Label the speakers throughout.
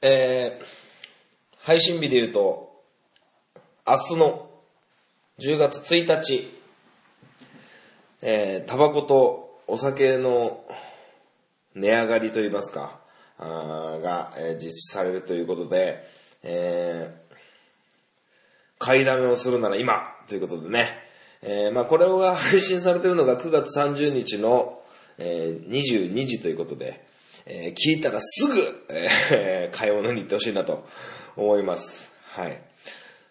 Speaker 1: えー、配信日で言うと、明日の10月1日、えー、タバコとお酒の値上がりといいますか、あが、えー実施されるということで、えー、買いだめをするなら今ということでね、えー、まあこれが配信されてるのが9月30日の、えー、22時ということで、えー聞いたらすぐ、えー買い物に行ってほしいなと思います。はい。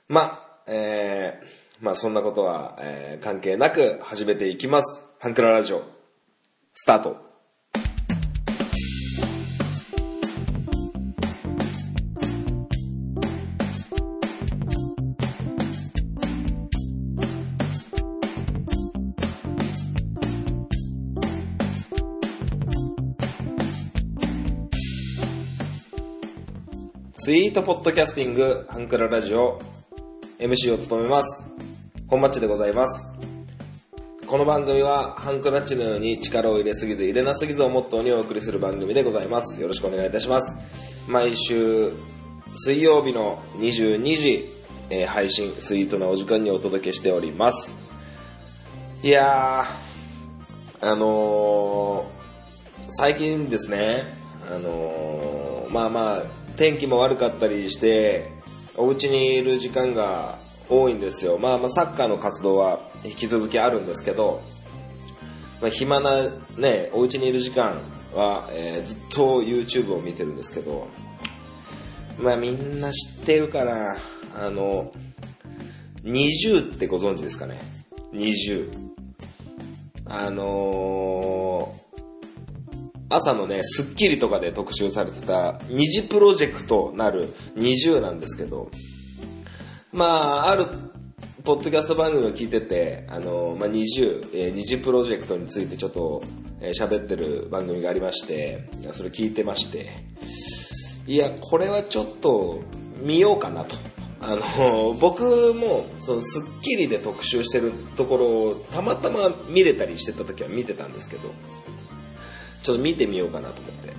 Speaker 1: まあ、えー、まあそんなことは、えー関係なく始めていきます。ハンクララジオ、スタート。スイートポッドキャスティングハンクララジオ MC を務めます。本マッチでございます。この番組はハンクラッチのように力を入れすぎず入れなすぎずをモットーにお送りする番組でございます。よろしくお願いいたします。毎週水曜日の22時、えー配信スイートなお時間にお届けしております。いやーあのー最近ですね、あのーまあまあ、天気も悪かったりして、お家にいる時間が多いんですよ。まあまあ、サッカーの活動は引き続きあるんですけど、まあ、暇なね、お家にいる時間は、えーずっと YouTube を見てるんですけど、まあみんな知ってるから、あの、20ってご存知ですかね ?20。あのー朝のね、スッキリとかで特集されてた二次プロジェクトなる20なんですけど、まあ、あるポッドキャスト番組を聞いてて、あの、まあ、20、えー二次プロジェクトについてちょっとえー喋、ってる番組がありまして、それ聞いてまして、いや、これはちょっと見ようかなと。あの、僕も、その、スッキリで特集してるところをたまたま見れたりしてた時は見てたんですけど、ちょっと見てみようかなと思って。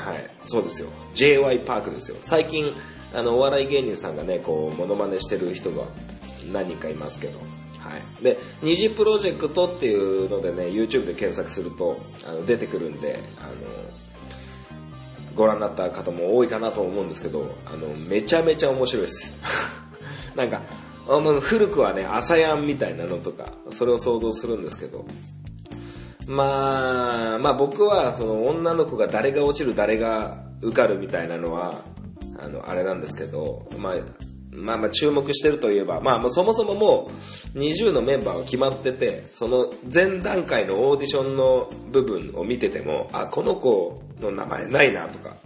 Speaker 1: はい。そうですよ。JY パークですよ。最近、あの、お笑い芸人さんがね、こう、モノマネしてる人が何人かいますけど。はい。で、二次プロジェクトっていうのでね、YouTube で検索すると、あの、出てくるんで、あの、ご覧になった方も多いかなと思うんですけど、あの、めちゃめちゃ面白いです。なんか、あの古くはね、朝やんみたいなのとか、それを想像するんですけど、まあ、まあ僕はその女の子が誰が落ちる誰が受かるみたいなのは、あの、あれなんですけど、まあ、まあまあ注目してるといえば、まあもうそもそももう20のメンバーは決まってて、その前段階のオーディションの部分を見てても、あ、この子の名前ないなとか。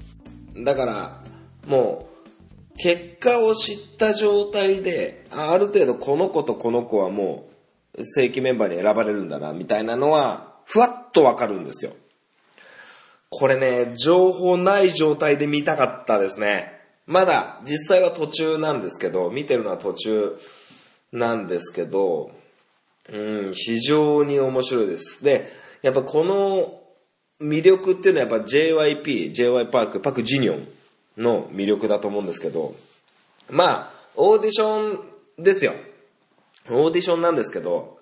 Speaker 1: だから、もう、結果を知った状態で、ある程度この子とこの子はもう正規メンバーに選ばれるんだな、みたいなのは、ふわっとわかるんですよ。これね、情報ない状態で見たかったですね。まだ実際は途中なんですけど、見てるのは途中なんですけど、うん、非常に面白いです。で、やっぱこの魅力っていうのはやっぱ JYP、JY パーク、パク・ジニョンの魅力だと思うんですけど、まあ、オーディションですよ。オーディションなんですけど、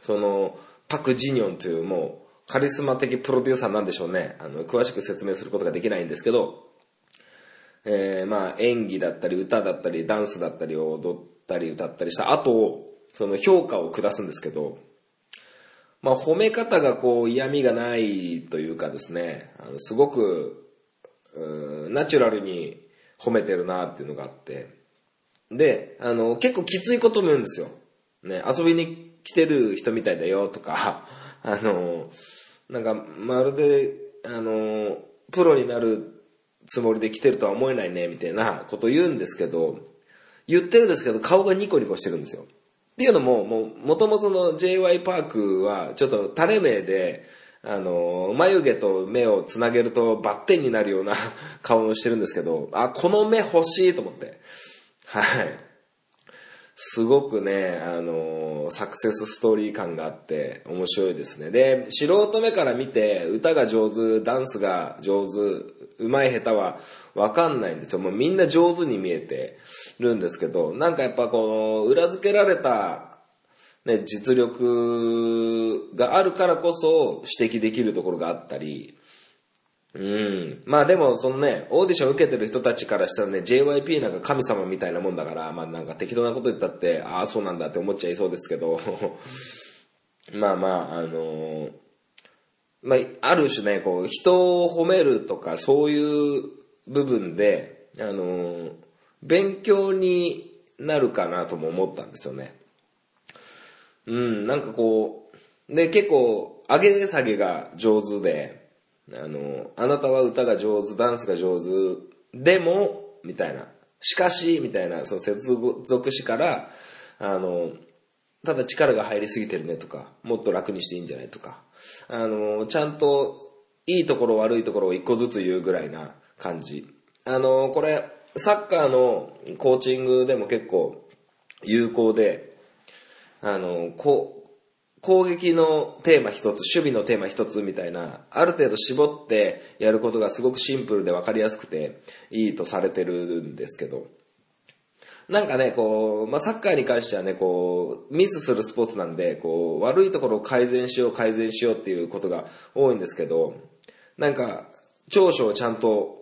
Speaker 1: その、パク・ジニョンというもうカリスマ的プロデューサーなんでしょうね。あの、詳しく説明することができないんですけど、えー、まあ演技だったり歌だったりダンスだったり踊ったり歌ったりした後、その評価を下すんですけど、まあ褒め方がこう嫌味がないというかですね、あのすごく、ナチュラルに褒めてるなっていうのがあって、で、あの、結構きついことも言うんですよ。ね、遊びに来てる人みたいだよとか、あの、なんか、まるで、あの、プロになるつもりで来てるとは思えないね、みたいなこと言うんですけど、言ってるんですけど、顔がニコニコしてるんですよ。っていうのも、もう、もともとの JY パークは、ちょっと垂れ目で、あの、眉毛と目をつなげるとバッテンになるような 顔をしてるんですけど、あ、この目欲しいと思って。はい。すごくね、あのサクセスストーリー感があって面白いですね。で、素人目から見て歌が上手、ダンスが上手、上手い下手はわかんないんですよ。もうみんな上手に見えてるんですけど、なんかやっぱこの裏付けられたね、実力があるからこそ指摘できるところがあったり、うん。まあでも、そのね、オーディション受けてる人たちからしたらね、JYP なんか神様みたいなもんだから、まあなんか適当なこと言ったって、ああ、そうなんだって思っちゃいそうですけど、まあまあ、あのー、まあ、ある種ね、こう、人を褒めるとか、そういう部分で、あのー、勉強になるかなとも思ったんですよね。うん、なんかこう、で、結構、上げ下げが上手で、あの、あなたは歌が上手、ダンスが上手、でも、みたいな、しかし、みたいな、その接続詞から、あの、ただ力が入りすぎてるねとか、もっと楽にしていいんじゃないとか、あの、ちゃんと、いいところ悪いところを一個ずつ言うぐらいな感じ。あの、これ、サッカーのコーチングでも結構有効で、あの、こう、攻撃のテーマ一つ、守備のテーマ一つみたいな、ある程度絞ってやることがすごくシンプルで分かりやすくていいとされてるんですけど、なんかね、こう、まあ、サッカーに関してはね、こう、ミスするスポーツなんで、こう、悪いところを改善しよう、改善しようっていうことが多いんですけど、なんか、長所をちゃんと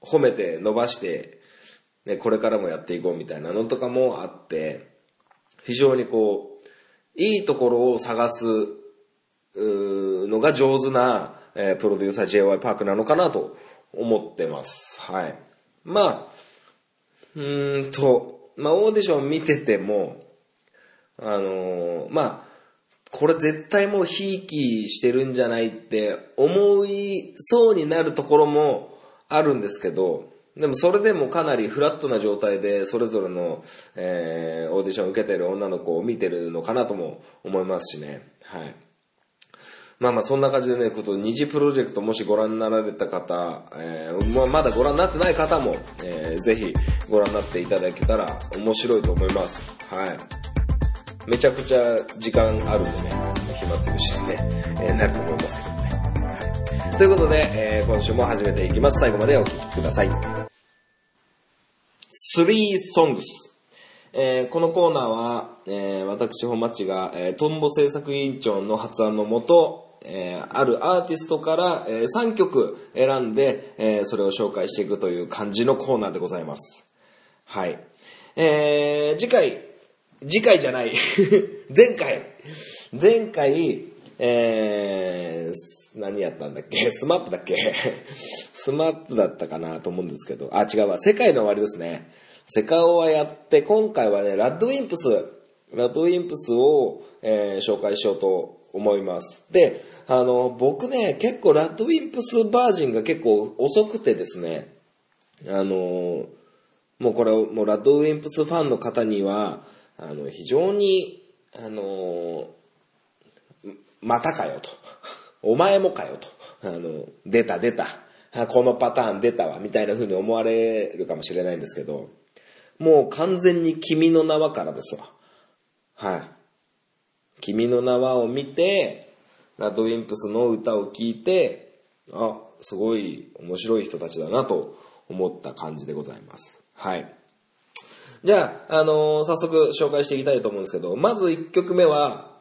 Speaker 1: 褒めて伸ばして、ね、これからもやっていこうみたいなのとかもあって、非常にこう、いいところを探すのが上手な、えー、プロデューサー JY パークなのかなと思ってます。はい。まあ、うーんと、まあオーディション見てても、あのー、まあ、これ絶対もうひいきしてるんじゃないって思いそうになるところもあるんですけど、でもそれでもかなりフラットな状態でそれぞれの、えー、オーディションを受けてる女の子を見てるのかなとも思いますしね。はい。まあまあそんな感じでね、こと二次プロジェクトもしご覧になられた方、えー、まだご覧になってない方も、えー、ぜひご覧になっていただけたら面白いと思います。はい。めちゃくちゃ時間あるんでね、暇つぶしにね、えー、なると思いますけどね。はい。ということで、えー、今週も始めていきます。最後までお聴きください。3 songs。えー、このコーナーは、えー、私本町が、えー、トンボ制作委員長の発案のもと、えー、あるアーティストから、えー、3曲選んで、えー、それを紹介していくという感じのコーナーでございます。はい。えー、次回、次回じゃない。前回、前回、えー、何やったんだっけ？SMAP だっけ？SMAP だったかなと思うんですけど、あ、違うわ。 SEKAI NO OWARI ですね。セカオワやって、今回はね、 RADWIMPS、RADWIMPS を、えー、紹介しようと思います。で、あの、僕ね、結構 RADWIMPS バージンが結構遅くてですね、あの、もうこれ、もうラッドウィンプスファンの方には、あの、非常に、あの、またかよと。お前もかよと。あの、出た出た。このパターン出たわ、みたいな風に思われるかもしれないんですけど、もう完全に君の名はからですわ。はい。君の名はを見て、ラッドウィンプスの歌を聴いて、あ、すごい面白い人たちだなと思った感じでございます。はい。じゃあ、あのー、早速紹介していきたいと思うんですけど、まず1曲目は、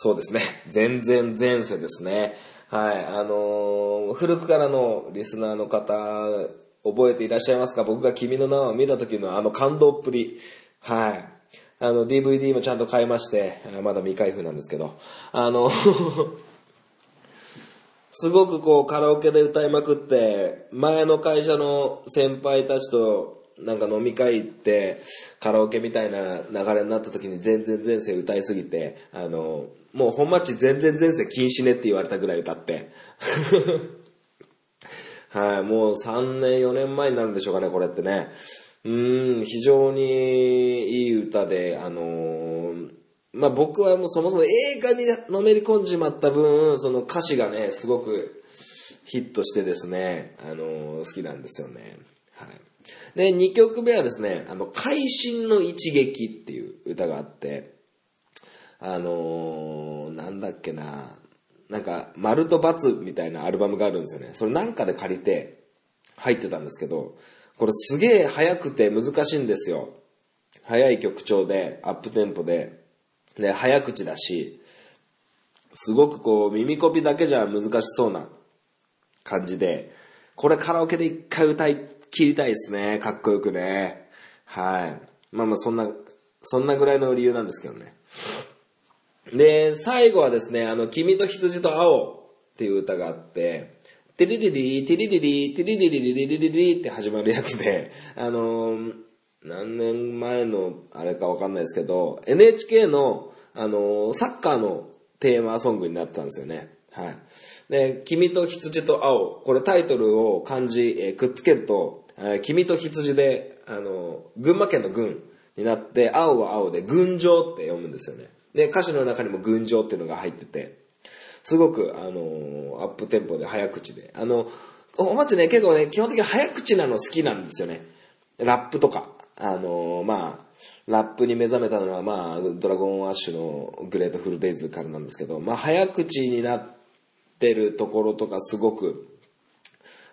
Speaker 1: そうですね。全然前世ですね。はい。あのー、古くからのリスナーの方覚えていらっしゃいますか？僕が君の名を見た時のあの感動っぷり。はい。あの、DVD もちゃんと買いまして、まだ未開封なんですけど、あの すごくこうカラオケで歌いまくって、前の会社の先輩たちとなんか飲み会行って、カラオケみたいな流れになった時に全然前世歌いすぎて、あの、もう本町全然前世禁止ねって言われたぐらい歌って。はい、もう3年、4年前になるんでしょうかね、これってね。うん、非常にいい歌で、あのー、まあ、僕はもうそもそも映画にのめり込んじまった分、その歌詞がね、すごくヒットしてですね、あのー、好きなんですよね。はい。で、2曲目はですね、あの、会心の一撃っていう歌があって、あのー、なんだっけな、なんか、丸と×みたいなアルバムがあるんですよね。それなんかで借りて、入ってたんですけど、これすげえ速くて難しいんですよ。速い曲調で、アップテンポで、で、早口だし、すごくこう、耳コピだけじゃ難しそうな感じで、これカラオケで一回歌い切りたいですね。かっこよくね。はい。まあまあそんな、そんなぐらいの理由なんですけどね。で、最後はですね、あの、君と羊と青っていう歌があって、テリリリ、テリリリ、テリリリリリリリリって始まるやつで、あの、何年前のあれかわかんないですけど、NHK の、あの、サッカーのテーマソングになってたんですよね。はい。で、君と羊と青。これタイトルを漢字、え、くっつけると、え、君と羊で、あの、群馬県の群になって、青は青で、群青って読むんですよね。で、歌詞の中にも群青っていうのが入ってて、すごく、あの、アップテンポで早口で。あの、おまちね、結構ね、基本的に早口なの好きなんですよね。ラップとか。あの、まあ、ラップに目覚めたのは、まあ、ドラゴンアッシュのグレートフルデイズからなんですけど、まあ、早口になってるところとかすごく、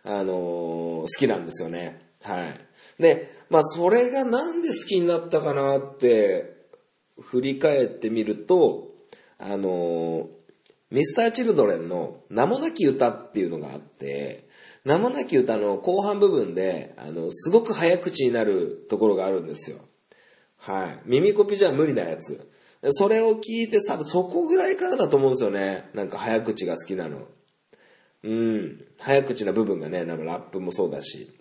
Speaker 1: あの好きなんですよね。はい。で、まあ、それがなんで好きになったかなって、振り返ってみると、あのミスターチルドレンの名もなき歌っていうのがあって、名もなき歌の後半部分で、あの、すごく早口になるところがあるんですよ。はい。耳コピじゃ無理なやつ。それを聞いて多分そこぐらいからだと思うんですよね。なんか早口が好きなの。うん。早口な部分がね、なんかラップもそうだし。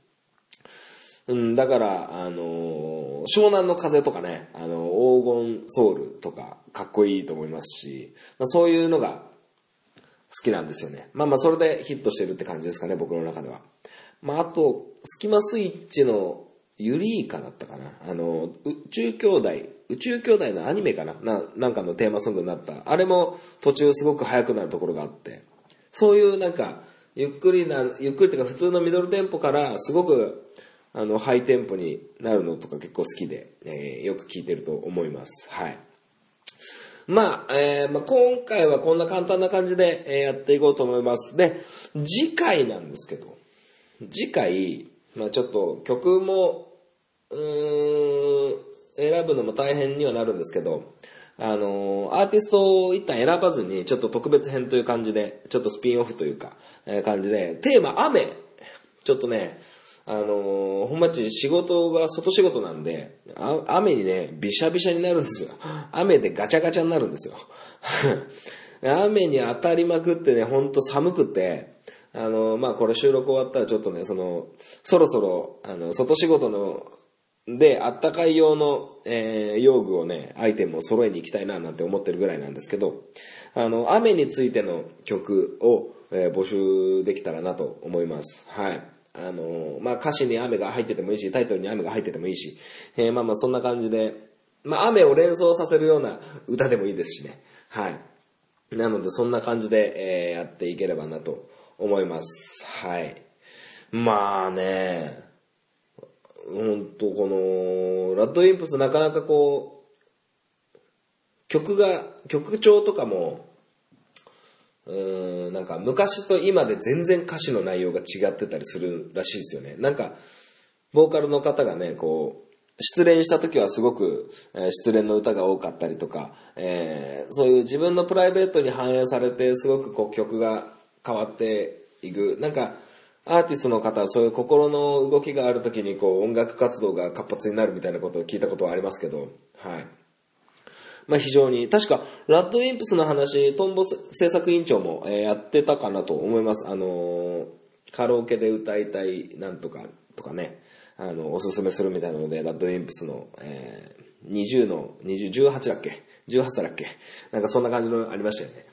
Speaker 1: うん、だから、あの、湘南の風とかね、あの、黄金ソウルとか、かっこいいと思いますし、まあ、そういうのが好きなんですよね。まあまあ、それでヒットしてるって感じですかね、僕の中では。まあ、あと、スキマスイッチのユリーカだったかな。あの、宇宙兄弟、宇宙兄弟のアニメかなな、なんかのテーマソングになった。あれも途中すごく速くなるところがあって、そういうなんか、ゆっくりな、ゆっくりというか普通のミドルテンポからすごくあの、ハイテンポになるのとか結構好きで、えー、よく聞いてると思います。はい。まあ、えー、まあ、今回はこんな簡単な感じで、えー、やっていこうと思います。で、次回なんですけど、次回、まあちょっと曲も、うーん、選ぶのも大変にはなるんですけど、あのー、アーティストを一旦選ばずに、ちょっと特別編という感じで、ちょっとスピンオフというか、えー、感じで、テーマ雨、ちょっとね、あのー、本町仕事が外仕事なんで、雨にね、びしゃびしゃになるんですよ。雨でガチャガチャになるんですよ。雨に当たりまくってね、ほんと寒くて、あのー、まあ、これ収録終わったらちょっとね、その、そろそろ、あの、外仕事の、で、あったかい用の、えー、用具をね、アイテムを揃えに行きたいななんて思ってるぐらいなんですけど、あの、雨についての曲を、えー、募集できたらなと思います。はい。あの、まあ、歌詞に雨が入っててもいいし、タイトルに雨が入っててもいいし、えー、まあまあそんな感じで、まあ雨を連想させるような歌でもいいですしね。はい。なのでそんな感じで、えー、やっていければなと思います。はい。まあね、ほんとこの、ラッドウィンプスなかなかこう、曲が、曲調とかも、うん、なんか昔と今で全然歌詞の内容が違ってたりするらしいですよね。なんか、ボーカルの方がね、こう、失恋した時はすごく、え、失恋の歌が多かったりとか、えー、そういう自分のプライベートに反映されてすごくこう曲が変わっていく。なんか、アーティストの方はそういう心の動きがある時にこう音楽活動が活発になるみたいなことを聞いたことはありますけど、はい。まあ、非常に、確か、ラッドウィンプスの話、トンボ制作委員長も、え、やってたかなと思います。あのー、カラオケで歌いたいなんとかとかね、あの、おすすめするみたいなので、ラッドウィンプスの、えー、20の、20、18だっけ ?18 歳だっけ？なんかそんな感じのありましたよね。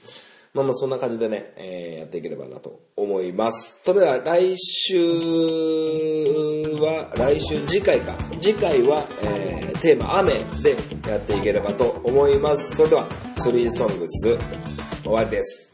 Speaker 1: まあまあそんな感じでね、えー、やっていければなと思います。それでは来週は、来週次回か。次回は、えー、テーマ雨でやっていければと思います。それでは、スリーソングス終わりです。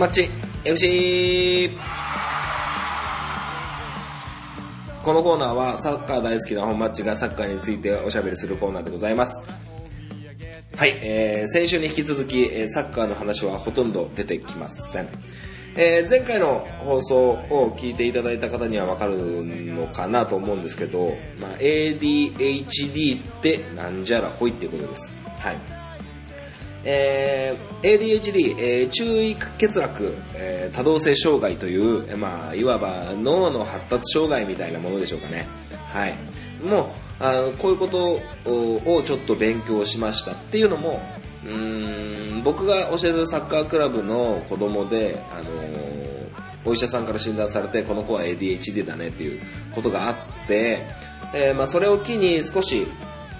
Speaker 1: マッチ FC このコーナーはサッカー大好きな本マッチがサッカーについておしゃべりするコーナーでございます。はい、えー、先週に引き続き、えサッカーの話はほとんど出てきません。えー前回の放送を聞いていただいた方にはわかるのかなと思うんですけど、まあ、ADHD ってなんじゃらほいっていうことです。はい。えー ADHD、えー注意欠落、えー多動性障害という、まあ、いわば脳の発達障害みたいなものでしょうかね。はい。もう、あこういうことをちょっと勉強しましたっていうのも、うん僕が教えてるサッカークラブの子供で、あのお医者さんから診断されて、この子は ADHD だねっていうことがあって、えまあ、それを機に少し、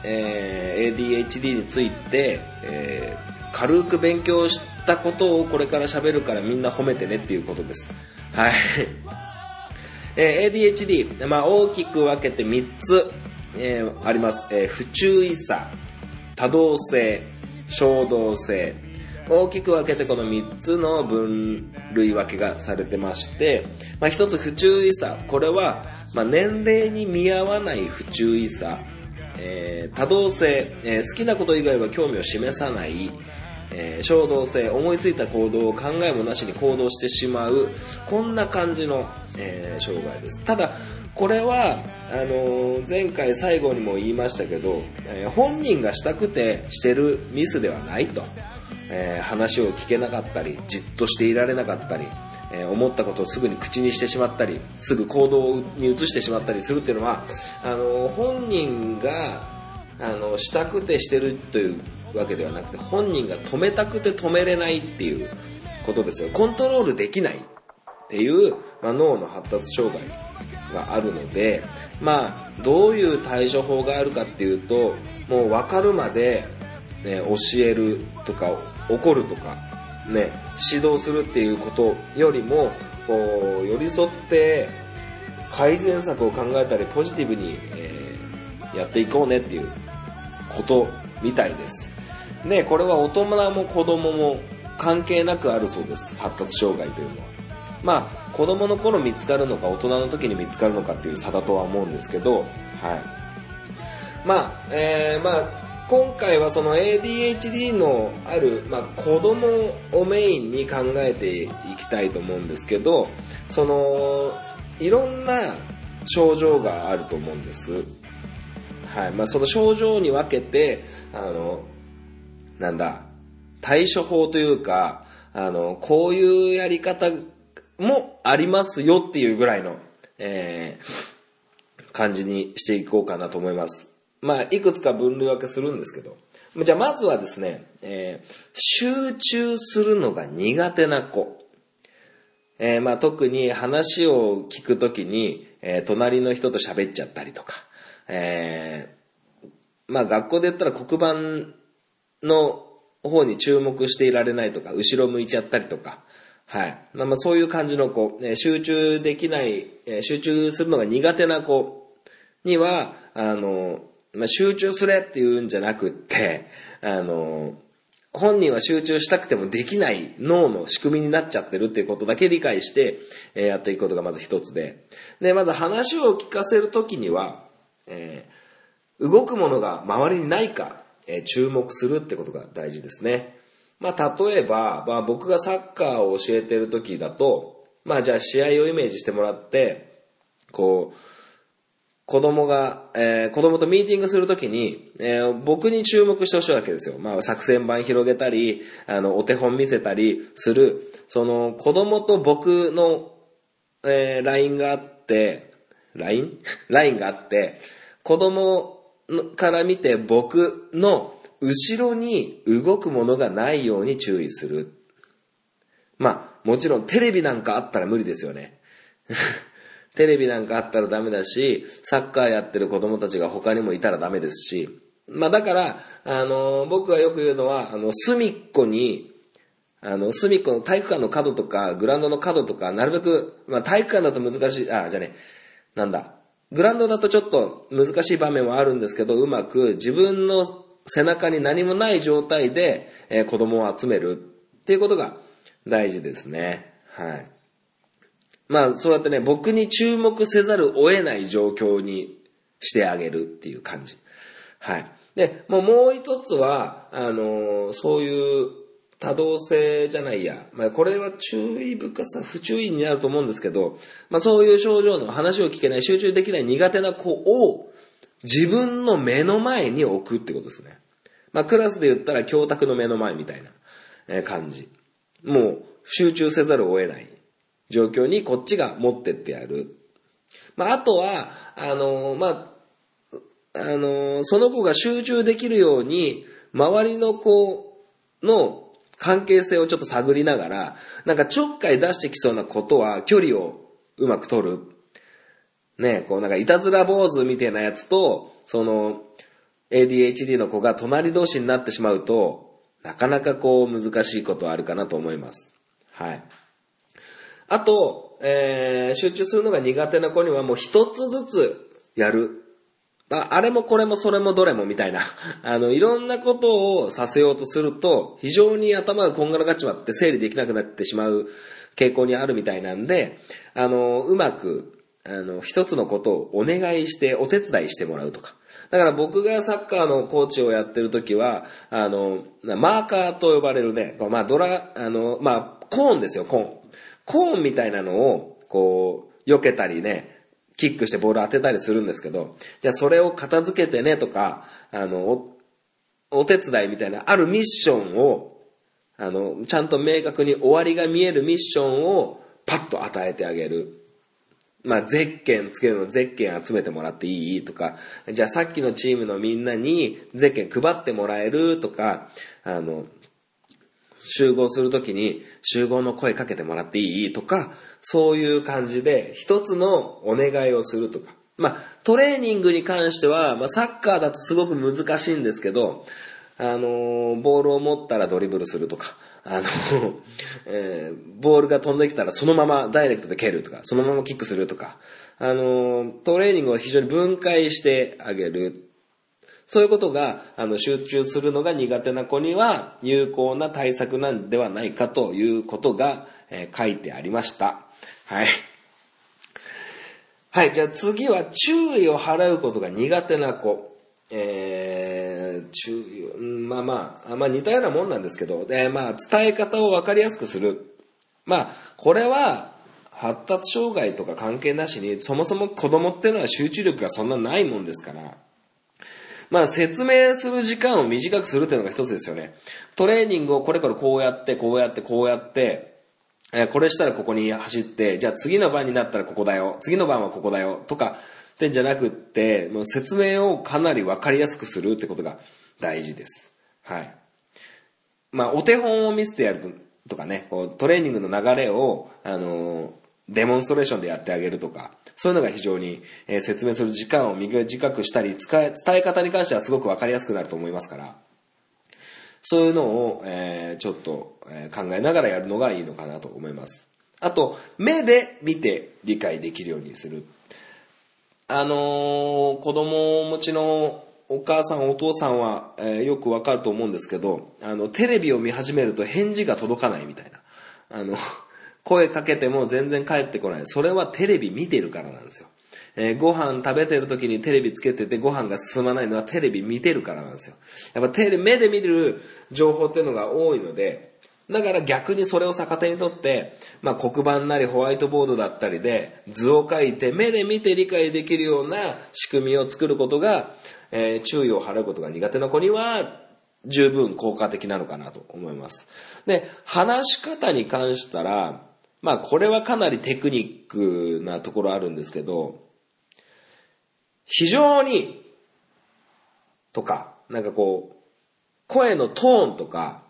Speaker 1: え ADHD について、えー軽く勉強したことをこれから喋るからみんな褒めてねっていうことです。はい。えー ADHD、まあ、大きく分けて3つ、えーあります、えー不注意さ、多動性、衝動性。大きく分けてこの3つの分類分けがされてまして、まあ、1つ不注意さ。これは、まあ、年齢に見合わない不注意さ。えー多動性、えー好きなこと以外は興味を示さない。えー衝動性、思いついた行動を考えもなしに行動してしまう、こんな感じの、えー障害です。ただ、これは、あのー前回最後にも言いましたけど、え本人がしたくてしてるミスではないと。え話を聞けなかったり、じっとしていられなかったり、え思ったことをすぐに口にしてしまったり、すぐ行動に移してしまったりするっていうのは、あの本人が、あの、したくてしてるというわけではなくて、本人が止めたくて止めれないっていうことですよ。コントロールできないっていう、まあ、脳の発達障害があるので、まあ、どういう対処法があるかっていうと、もう分かるまで、ね、教えるとか、怒るとか、ね、指導するっていうことよりも、こう、寄り添って、改善策を考えたり、ポジティブに、えーやっていこうねっていうことみたいです。で、これは大人も子供も関係なくあるそうです。発達障害というのは。まあ、子供の頃見つかるのか大人の時に見つかるのかっていう差だとは思うんですけど、はい。まあ、えー、まあ、今回はその ADHD のある、まあ、子供をメインに考えていきたいと思うんですけど、その、いろんな症状があると思うんです。はい。まあ、その症状に分けて、あの、なんだ、対処法というか、あの、こういうやり方もありますよっていうぐらいの、えー、感じにしていこうかなと思います。まあ、いくつか分類分けするんですけど。じゃあ、まずはですね、えー集中するのが苦手な子。えーまあ特に話を聞くときに、えー隣の人と喋っちゃったりとか、えーまあ学校で言ったら黒板の方に注目していられないとか、後ろ向いちゃったりとか、はい。まあまあそういう感じの子、集中できない、集中するのが苦手な子には、あの、まあ集中すれって言うんじゃなくって、あの、本人は集中したくてもできない脳の仕組みになっちゃってるっていうことだけ理解して、えやっていくことがまず一つで。で、まず話を聞かせるときには、えー動くものが周りにないか、え注目するってことが大事ですね。まあ、例えば、まあ、僕がサッカーを教えてるときだと、まあ、じゃあ試合をイメージしてもらって、こう、子供が、えー子供とミーティングするときに、えー僕に注目してほしいわけですよ。まあ、作戦版広げたり、あの、お手本見せたりする、その、子供と僕の、えー、ラインがあって、ライン？ラインがあって、子供から見て僕の後ろに動くものがないように注意する。まあ、もちろんテレビなんかあったら無理ですよね。テレビなんかあったらダメだし、サッカーやってる子供たちが他にもいたらダメですし、まあだから、あの僕がよく言うのは、あの、隅っこに、あの、隅っこの体育館の角とか、グラウンドの角とか、なるべく、まあ体育館だと難しい、あ、じゃね、なんだ。グランドだとちょっと難しい場面はあるんですけど、うまく自分の背中に何もない状態で、えー子供を集めるっていうことが大事ですね。はい。まあ、そうやってね、僕に注目せざるを得ない状況にしてあげるっていう感じ。はい。で、もうもう一つは、あのーそういう多動性じゃないや。まあ、これは注意深さ、不注意になると思うんですけど、まあ、そういう症状の話を聞けない、集中できない苦手な子を自分の目の前に置くってことですね。まあ、クラスで言ったら教託の目の前みたいな感じ。もう集中せざるを得ない状況にこっちが持ってってやる。まあ、あとは、あのーまあ、あのーその子が集中できるように、周りの子の関係性をちょっと探りながら、なんかちょっかい出してきそうなことは距離をうまく取る。ねこうなんかいたずら坊主みたいなやつと、その ADHD の子が隣同士になってしまうと、なかなかこう難しいことはあるかなと思います。はい。あと、えー、集中するのが苦手な子にはもう一つずつやる。あ、れもこれもそれもどれもみたいな。あの、いろんなことをさせようとすると、非常に頭がこんがらがっちまって整理できなくなってしまう傾向にあるみたいなんで、あの、うまく、あの、一つのことをお願いしてお手伝いしてもらうとか。だから僕がサッカーのコーチをやってる時は、あの、マーカーと呼ばれるね、まあドラ、あの、まあ、コーンですよ、コーン。コーンみたいなのを、こう、避けたりね、キックしてボール当てたりするんですけど、じゃあそれを片付けてねとか、あの、お、お手伝いみたいな、あるミッションを、あの、ちゃんと明確に終わりが見えるミッションをパッと与えてあげる。まあ、ゼッケンつけるのゼッケン集めてもらっていい？とか、じゃあさっきのチームのみんなにゼッケン配ってもらえる？とか、あの、集合するときに集合の声かけてもらっていい？とか、そういう感じで一つのお願いをするとか。まあ、トレーニングに関しては、まあ、サッカーだとすごく難しいんですけど、あのーボールを持ったらドリブルするとか、あの、えーボールが飛んできたらそのままダイレクトで蹴るとか、そのままキックするとか、あのトレーニングを非常に分解してあげる。そういうことが、あの、集中するのが苦手な子には有効な対策なんではないかということが、えー書いてありました。はい。はい、じゃあ次は注意を払うことが苦手な子。えー、注意、まあまあ、まあ似たようなもんなんですけど、で、まあ伝え方を分かりやすくする。まあ、これは、発達障害とか関係なしに、そもそも子供っていうのは集中力がそんなないもんですから、まあ説明する時間を短くするっていうのが一つですよね。トレーニングをこれからこうやって、こうやって、こうやって、えこれしたらここに走って、じゃあ次の番になったらここだよ、次の番はここだよ、とか、ってんじゃなくって、もう説明をかなりわかりやすくするってことが大事です。はい。まあ、お手本を見せてやるとかね、こうトレーニングの流れを、あのデモンストレーションでやってあげるとか、そういうのが非常に、え説明する時間を短くしたり、伝え方に関してはすごくわかりやすくなると思いますから、そういうのを、えーちょっと、え考えながらやるのがいいのかなと思います。あと、目で見て理解できるようにする。あのー子供をお持ちのお母さんお父さんは、えーよくわかると思うんですけど、あの、テレビを見始めると返事が届かないみたいな。あの、声かけても全然帰ってこない。それはテレビ見てるからなんですよ。えーご飯食べてる時にテレビつけててご飯が進まないのはテレビ見てるからなんですよ。やっぱテレ、目で見る情報っていうのが多いので、だから逆にそれを逆手にとって、まあ黒板なりホワイトボードだったりで図を書いて目で見て理解できるような仕組みを作ることが、えー注意を払うことが苦手な子には十分効果的なのかなと思います。で、話し方に関したら、まあこれはかなりテクニックなところあるんですけど、非常にとか、なんかこう、声のトーンとか、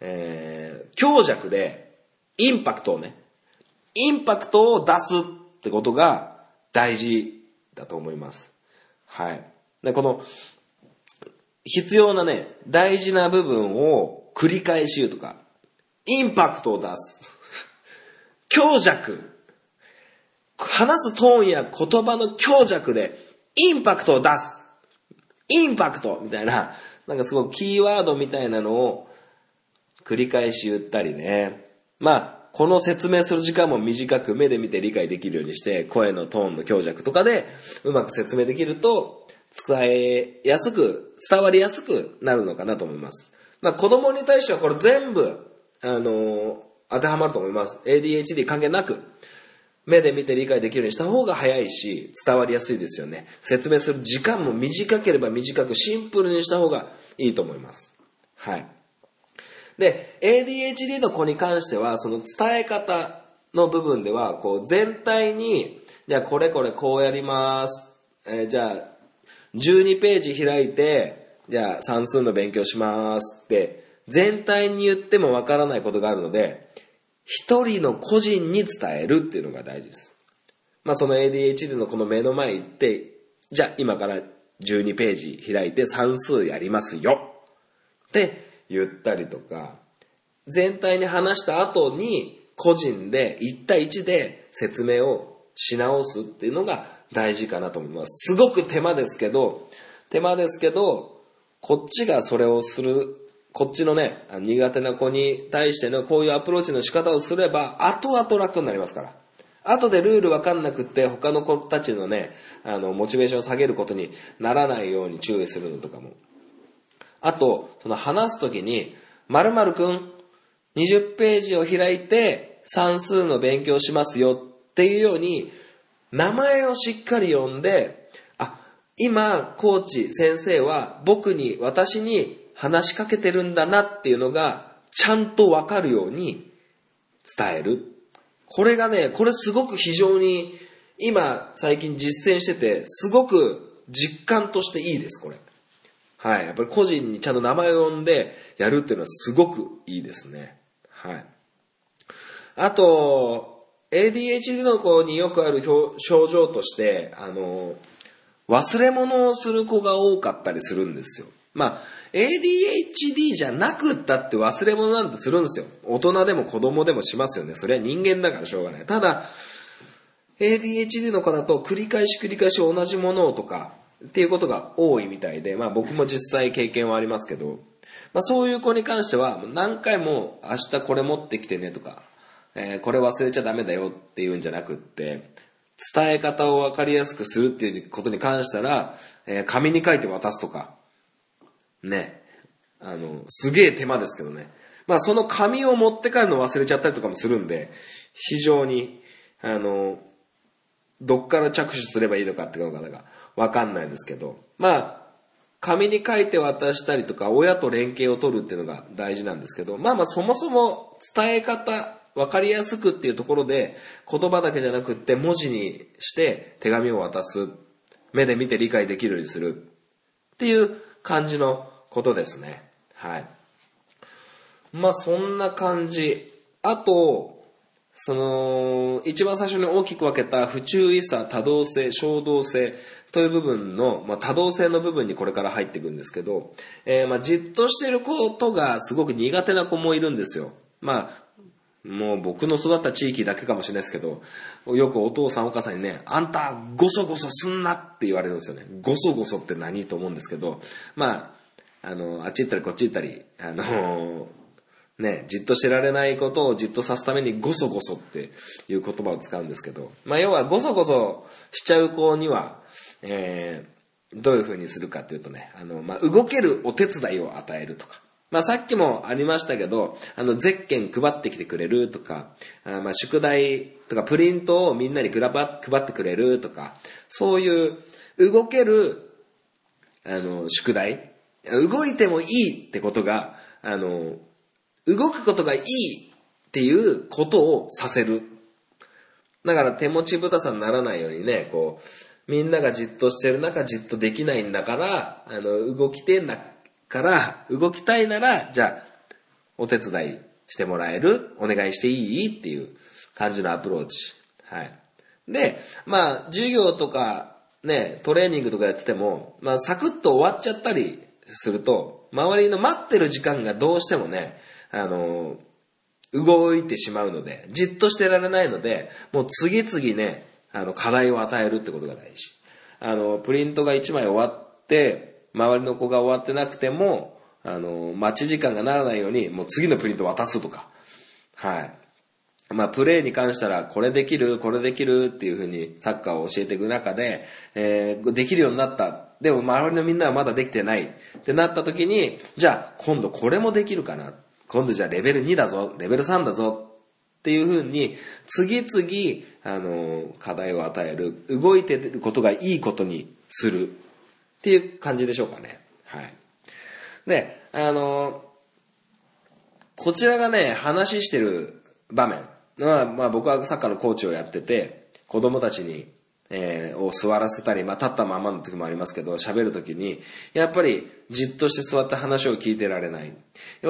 Speaker 1: えー強弱でインパクトをね、インパクトを出すってことが大事だと思います。はい。で、この、必要なね、大事な部分を繰り返し言うとか、インパクトを出す。強弱。話すトーンや言葉の強弱でインパクトを出す。インパクトみたいな、なんかすごいキーワードみたいなのを繰り返し言ったりね。まあ、この説明する時間も短く目で見て理解できるようにして、声のトーンの強弱とかでうまく説明できると、伝えやすく、伝わりやすくなるのかなと思います。まあ子供に対してはこれ全部、あのー、当てはまると思います。ADHD 関係なく、目で見て理解できるようにした方が早いし、伝わりやすいですよね。説明する時間も短ければ短くシンプルにした方がいいと思います。はい。で、ADHD の子に関しては、その伝え方の部分では、こう全体に、じゃあこれこれこうやります。えー、じゃあ、12ページ開いて、じゃあ算数の勉強しますって、全体に言ってもわからないことがあるので、一人の個人に伝えるっていうのが大事です。まあその ADHD のこの目の前行って、じゃあ今から12ページ開いて算数やりますよって言ったりとか、全体に話した後に個人で1対1で説明をし直すっていうのが大事かなと思います。すごく手間ですけど、手間ですけど、こっちがそれをする、こっちのね、苦手な子に対してのこういうアプローチの仕方をすれば、後々楽になりますから。後でルールわかんなくって他の子たちのね、あの、モチベーションを下げることにならないように注意するのとかも。あと、その話すときに、〇〇くん、20ページを開いて算数の勉強しますよっていうように、名前をしっかり呼んで、あ、今、コーチ、先生は僕に、私に話しかけてるんだなっていうのが、ちゃんとわかるように伝える。これがね、これすごく非常に、今、最近実践してて、すごく実感としていいです、これ。はい。やっぱり個人にちゃんと名前を呼んでやるっていうのはすごくいいですね。はい。あと、ADHD の子によくある症状として、あの、忘れ物をする子が多かったりするんですよ。まあ、ADHD じゃなくったって忘れ物なんてするんですよ。大人でも子供でもしますよね。それは人間だからしょうがない。ただ、ADHD の子だと繰り返し繰り返し同じものをとかっていうことが多いみたいで、まあ僕も実際経験はありますけど、まあそういう子に関しては何回も明日これ持ってきてねとか、えー、これ忘れちゃダメだよっていうんじゃなくって、伝え方を分かりやすくするっていうことに関したら、えー、紙に書いて渡すとか、ね、あの、すげえ手間ですけどね。まあその紙を持って帰るの忘れちゃったりとかもするんで、非常に、あの、どっから着手すればいいのかっていうのがわかんないですけど、まあ、紙に書いて渡したりとか、親と連携を取るっていうのが大事なんですけど、まあまあそもそも伝え方わかりやすくっていうところで、言葉だけじゃなくって文字にして手紙を渡す。目で見て理解できるようにする。っていう感じのことですね。はい。まあそんな感じ。あと、その、一番最初に大きく分けた不注意さ、多動性、衝動性という部分の、まあ、多動性の部分にこれから入っていくんですけど、えー、まあじっとしてることがすごく苦手な子もいるんですよ。まあ、もう僕の育った地域だけかもしれないですけど、よくお父さんお母さんにね、あんたごそごそすんなって言われるんですよね。ごそごそって何？と思うんですけど、まあ、あの、あっち行ったりこっち行ったり、あの、ね、じっとしてられないことをじっとさすためにごそごそっていう言葉を使うんですけど、まあ要はごそごそしちゃう子には、えー、どういう風にするかっていうとね、あの、まあ動けるお手伝いを与えるとか、まあさっきもありましたけど、あの、ゼッケン配ってきてくれるとか、あまあ宿題とかプリントをみんなに配ってくれるとか、そういう動ける、あの、宿題、動いてもいいってことが、あの、動くことがいいっていうことをさせる。だから手持ち豚さにならないようにね、こう、みんながじっとしてる中じっとできないんだから、あの、動きてんだから動きたいなら、じゃあ、お手伝いしてもらえる？お願いしていい？っていう感じのアプローチ。はい。で、まあ、授業とか、ね、トレーニングとかやってても、まあ、サクッと終わっちゃったりすると、周りの待ってる時間がどうしてもね、あの、動いてしまうので、じっとしてられないので、もう次々ね、あの、課題を与えるってことが大事。あの、プリントが1枚終わって、周りの子が終わってなくても、あの、待ち時間がならないように、もう次のプリント渡すとか、はい。まあ、プレーに関したら、これできる、これできるっていうふうにサッカーを教えていく中で、えー、できるようになった。でも周りのみんなはまだできてない。ってなった時に、じゃあ、今度これもできるかな。今度じゃあレベル2だぞ、レベル3だぞ。っていうふうに、次々、あの、課題を与える。動いてることがいいことにする。っていう感じでしょうかね。はい。で、あの、こちらがね、話してる場面。まあ、まあ僕はサッカーのコーチをやってて、子供たちに、えー、を座らせたり、まあ立ったままの時もありますけど、喋る時に、やっぱりじっとして座って話を聞いてられない。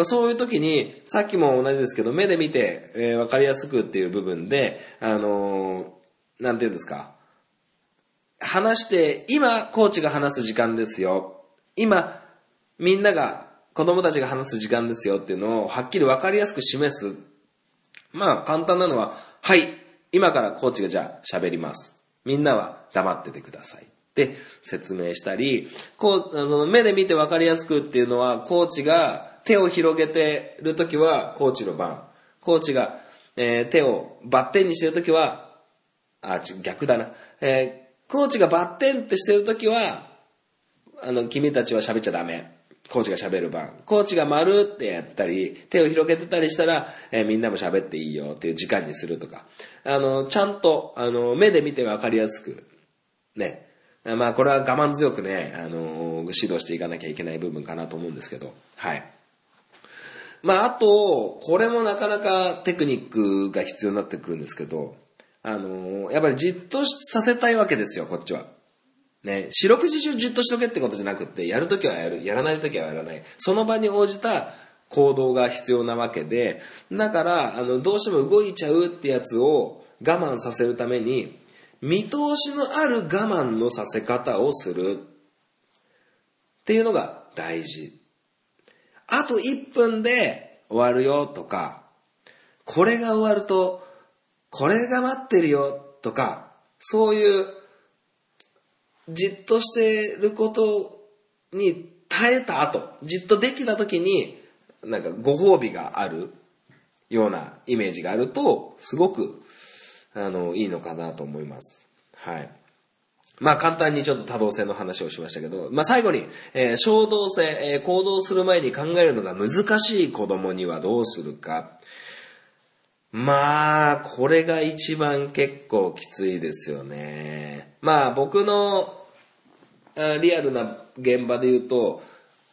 Speaker 1: そういう時に、さっきも同じですけど、目で見て、えー、わかりやすくっていう部分で、あのー、なんて言うんですか。話して、今、コーチが話す時間ですよ。今、みんなが、子供たちが話す時間ですよっていうのを、はっきりわかりやすく示すまあ、簡単なのは、はい、今からコーチがじゃあ喋ります。みんなは黙っててください。で、説明したり、こう、あの、目で見て分かりやすくっていうのは、コーチが手を広げてるときは、コーチの番。コーチが、えー、手をバッテンにしてるときは、あ、ち逆だな。えー、コーチがバッテンってしてるときは、あの、君たちは喋っちゃダメ。コーチが喋る番。コーチが丸ってやったり、手を広げてたりしたら、えー、みんなも喋っていいよっていう時間にするとか。あの、ちゃんと、あの、目で見てわかりやすく、ね。まあ、これは我慢強くね、あの、指導していかなきゃいけない部分かなと思うんですけど、はい。まあ、あと、これもなかなかテクニックが必要になってくるんですけど、あの、やっぱりじっとさせたいわけですよ、こっちは。ね、四六時中じっとしとけってことじゃなくって、やるときはやる、やらないときはやらない。その場に応じた行動が必要なわけで、だから、あの、どうしても動いちゃうってやつを我慢させるために、見通しのある我慢のさせ方をするっていうのが大事。あと1分で終わるよとか、これが終わると、これが待ってるよとか、そういうじっとしてることに耐えた後、じっとできた時に、なんかご褒美があるようなイメージがあると、すごく、あの、いいのかなと思います。はい。まあ簡単にちょっと多動性の話をしましたけど、まあ最後に、えー、衝動性、えー、行動する前に考えるのが難しい子供にはどうするか。まあ、これが一番結構きついですよね。まあ僕のリアルな現場で言うと、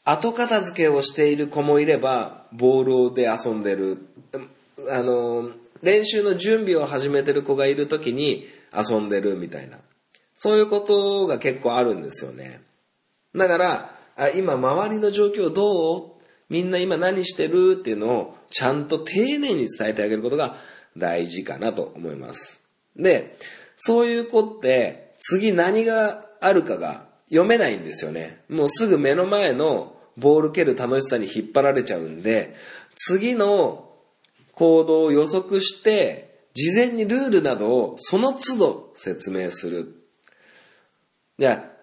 Speaker 1: 後片付けをしている子もいれば、ボールで遊んでる。あの、練習の準備を始めてる子がいる時に遊んでるみたいな。そういうことが結構あるんですよね。だから、あ今周りの状況どう？みんな今何してる？っていうのをちゃんと丁寧に伝えてあげることが大事かなと思います。で、そういう子って次何があるかが読めないんですよね。もうすぐ目の前のボール蹴る楽しさに引っ張られちゃうんで、次の行動を予測して、事前にルールなどをその都度説明する。じゃあ、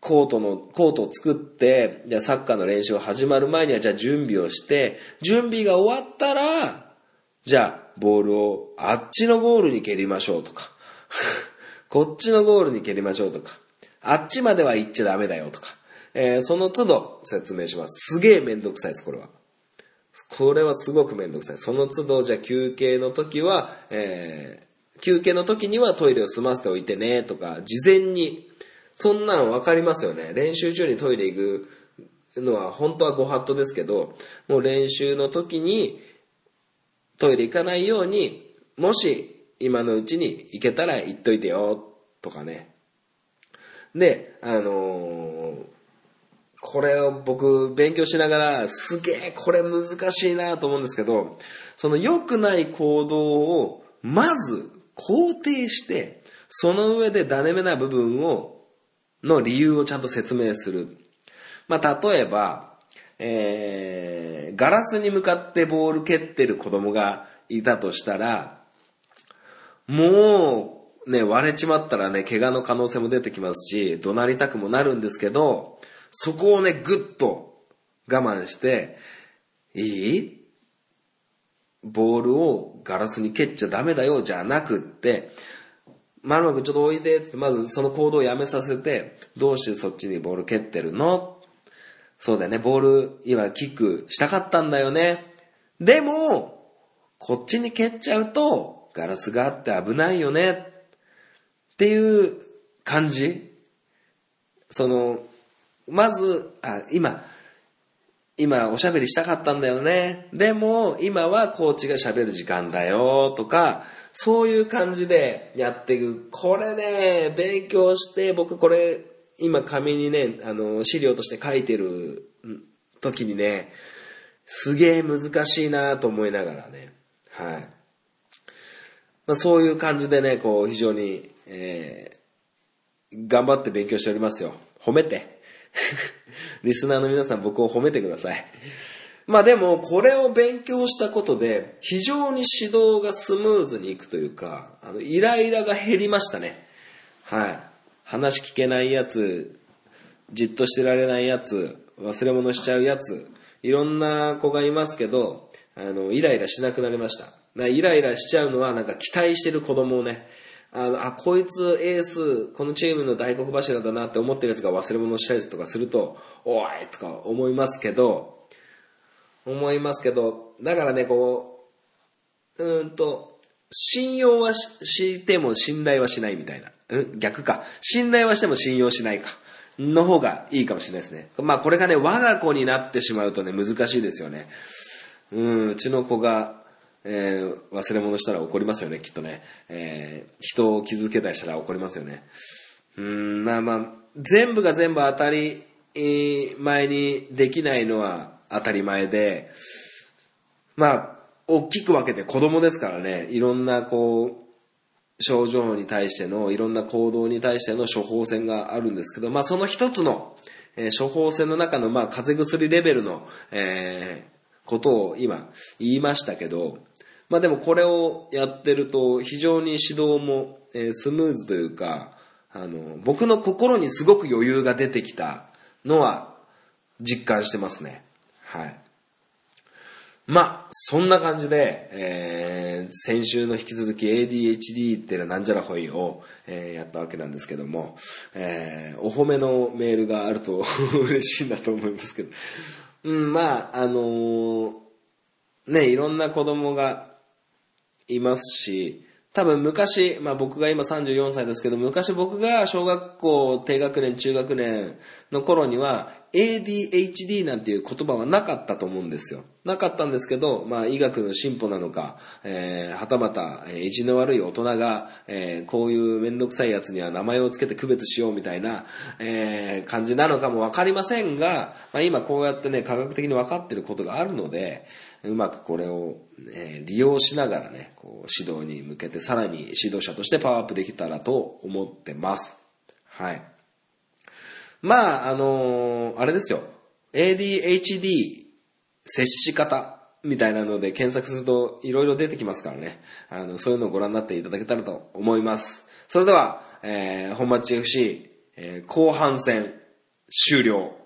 Speaker 1: コートの、コートを作って、じゃあサッカーの練習を始まる前にはじゃあ準備をして、準備が終わったら、じゃあボールをあっちのゴールに蹴りましょうとか、こっちのゴールに蹴りましょうとか、あっちまでは行っちゃダメだよとか、えー、その都度説明します。すげえめんどくさいです、これは。これはすごくめんどくさい。その都度、じゃあ休憩の時は、えー、休憩の時にはトイレを済ませておいてね、とか、事前に、そんなの分かりますよね。練習中にトイレ行くのは本当はご法度ですけど、もう練習の時にトイレ行かないように、もし今のうちに行けたら行っといてよ、とかね。で、あのー、これを僕勉強しながら、すげえこれ難しいなと思うんですけど、その良くない行動をまず肯定して、その上でダネメな部分を、の理由をちゃんと説明する。まあ、例えば、えー、ガラスに向かってボール蹴ってる子供がいたとしたら、もうね、割れちまったらね、怪我の可能性も出てきますし、怒鳴りたくもなるんですけど、そこをね、ぐっと我慢して、いい？ボールをガラスに蹴っちゃダメだよじゃなくって、まるまくちょっと置いてって、まずその行動をやめさせて、どうしてそっちにボール蹴ってるの？そうだよね、ボール今キックしたかったんだよね。でも、こっちに蹴っちゃうと、ガラスがあって危ないよね。っていう感じ？その、まず、あ、今、今おしゃべりしたかったんだよね。でも、今はコーチが喋る時間だよ、とか、そういう感じでやっていく。これね、勉強して、僕これ、今紙にね、あの、資料として書いてる時にね、すげえ難しいなと思いながらね、はい。まあ、そういう感じでね、こう、非常に、えー、頑張って勉強しておりますよ。褒めて。リスナーの皆さん僕を褒めてください。まあでも、これを勉強したことで、非常に指導がスムーズにいくというか、あの、イライラが減りましたね。はい。話聞けないやつ、じっとしてられないやつ、忘れ物しちゃうやつ、いろんな子がいますけど、あの、イライラしなくなりました。イライラしちゃうのは、なんか期待してる子供をね、あの、あ、こいつエース、このチームの大黒柱だなって思ってるやつが忘れ物したりとかすると、おいとか思いますけど、思いますけど、だからね、こう、うんと、信用はしても信頼はしないみたいな。うん？逆か。信頼はしても信用しないか。の方がいいかもしれないですね。まあこれがね、我が子になってしまうとね、難しいですよね。うん、うちの子が、えー、忘れ物したら怒りますよね、きっとね。えー、人を傷つけたりしたら怒りますよね。うん、まあまあ、全部が全部当たり前にできないのは当たり前で、まあ、大きく分けて子供ですからね、いろんなこう、症状に対しての、いろんな行動に対しての処方箋があるんですけど、まあその一つの、えー、処方箋の中の、まあ風邪薬レベルの、えー、ことを今言いましたけど、まあでもこれをやってると非常に指導も、えー、スムーズというか、あの、僕の心にすごく余裕が出てきたのは実感してますね。はい。まあ、そんな感じで、えー、先週の引き続き ADHD ってなんじゃらほいを、えー、やったわけなんですけども、えー、お褒めのメールがあると 嬉しいなと思いますけど、うん、まあ、あのー、ね、いろんな子供がいますし、多分昔、まあ僕が今34歳ですけど、昔僕が小学校低学年、中学年の頃には ADHD なんていう言葉はなかったと思うんですよ。なかったんですけど、まあ医学の進歩なのか、えー、はたまた、えー、意地の悪い大人が、えー、こういうめんどくさいやつには名前を付けて区別しようみたいな、えー、感じなのかもわかりませんが、まあ今こうやってね、科学的に分かってることがあるので、うまくこれを、え利用しながらね、こう指導に向けてさらに指導者としてパワーアップできたらと思ってます。はい。まあ、あのー、あれですよ。ADHD 接し方みたいなので検索すると色々出てきますからね。あの、そういうのをご覧になっていただけたらと思います。それでは、えー、本町 FC、えー、後半戦終了。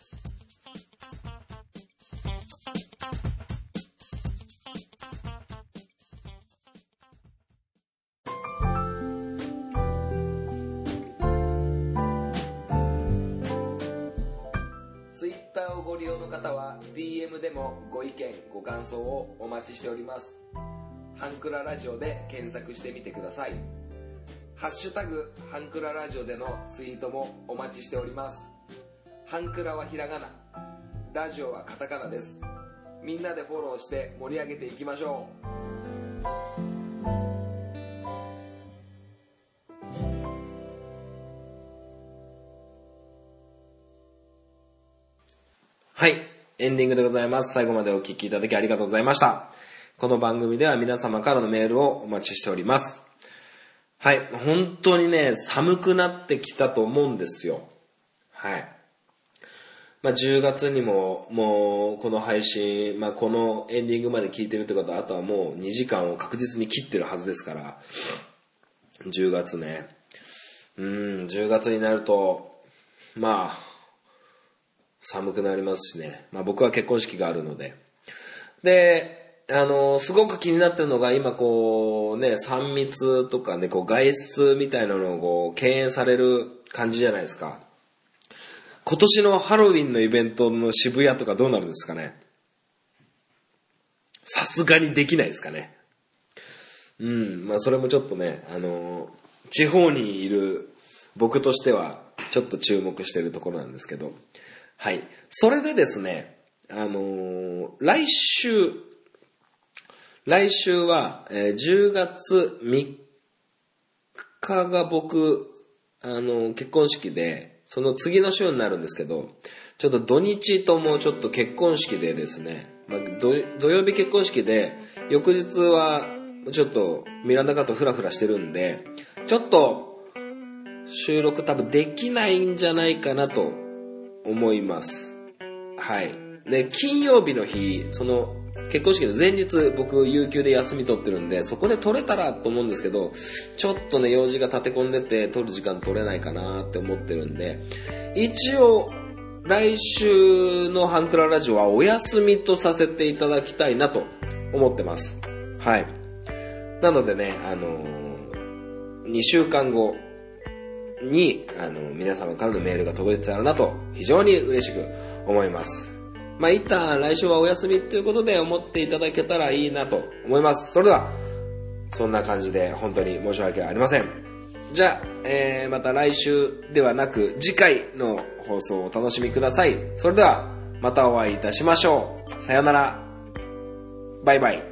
Speaker 1: 感想をお待ちしております。ハンクララジオで検索してみてください。ハッシュタグ、ハンクララジオでのツイートもお待ちしております。ハンクラはひらがな、ラジオはカタカナです。みんなでフォローして盛り上げていきましょう。はい。エンディングでございます。最後までお聞きいただきありがとうございました。この番組では皆様からのメールをお待ちしております。はい。本当にね、寒くなってきたと思うんですよ。はい。まあ、10月にも、もう、この配信、まあ、このエンディングまで聞いてるってことは、あとはもう2時間を確実に切ってるはずですから、10月ね。うん、10月になると、まあ、寒くなりますしね。まあ僕は結婚式があるので。で、あの、すごく気になってるのが今こうね、3密とかね、こう外出みたいなのをこう敬遠される感じじゃないですか。今年のハロウィンのイベントの渋谷とかどうなるんですかねさすがにできないですかね。うん、まあそれもちょっとね、あの、地方にいる僕としてはちょっと注目してるところなんですけど、はい。それでですね、あのー来週、来週は、えー10月3日が僕、あのー結婚式で、その次の週になるんですけど、ちょっと土日ともちょっと結婚式でですね、まあ、土曜日結婚式で、翌日はちょっとミランダカーとフラフラしてるんで、ちょっと収録多分できないんじゃないかなと思います。はい。で、金曜日の日、その、結婚式の前日、僕、有給で休み取ってるんで、そこで取れたらと思うんですけど、ちょっとね、用事が立て込んでて、取る時間取れないかなって思ってるんで、一応、来週のハンクララジオはお休みとさせていただきたいなと思ってます。はい。なのでね、あのー、2週間後、に、あの、皆様からのメールが届いてたらなと、非常に嬉しく思います。まあ、一旦来週はお休みということで思っていただけたらいいなと思います。それでは、そんな感じで本当に申し訳ありません。じゃあ、えー、また来週ではなく次回の放送をお楽しみください。それでは、またお会いいたしましょう。さよなら。バイバイ。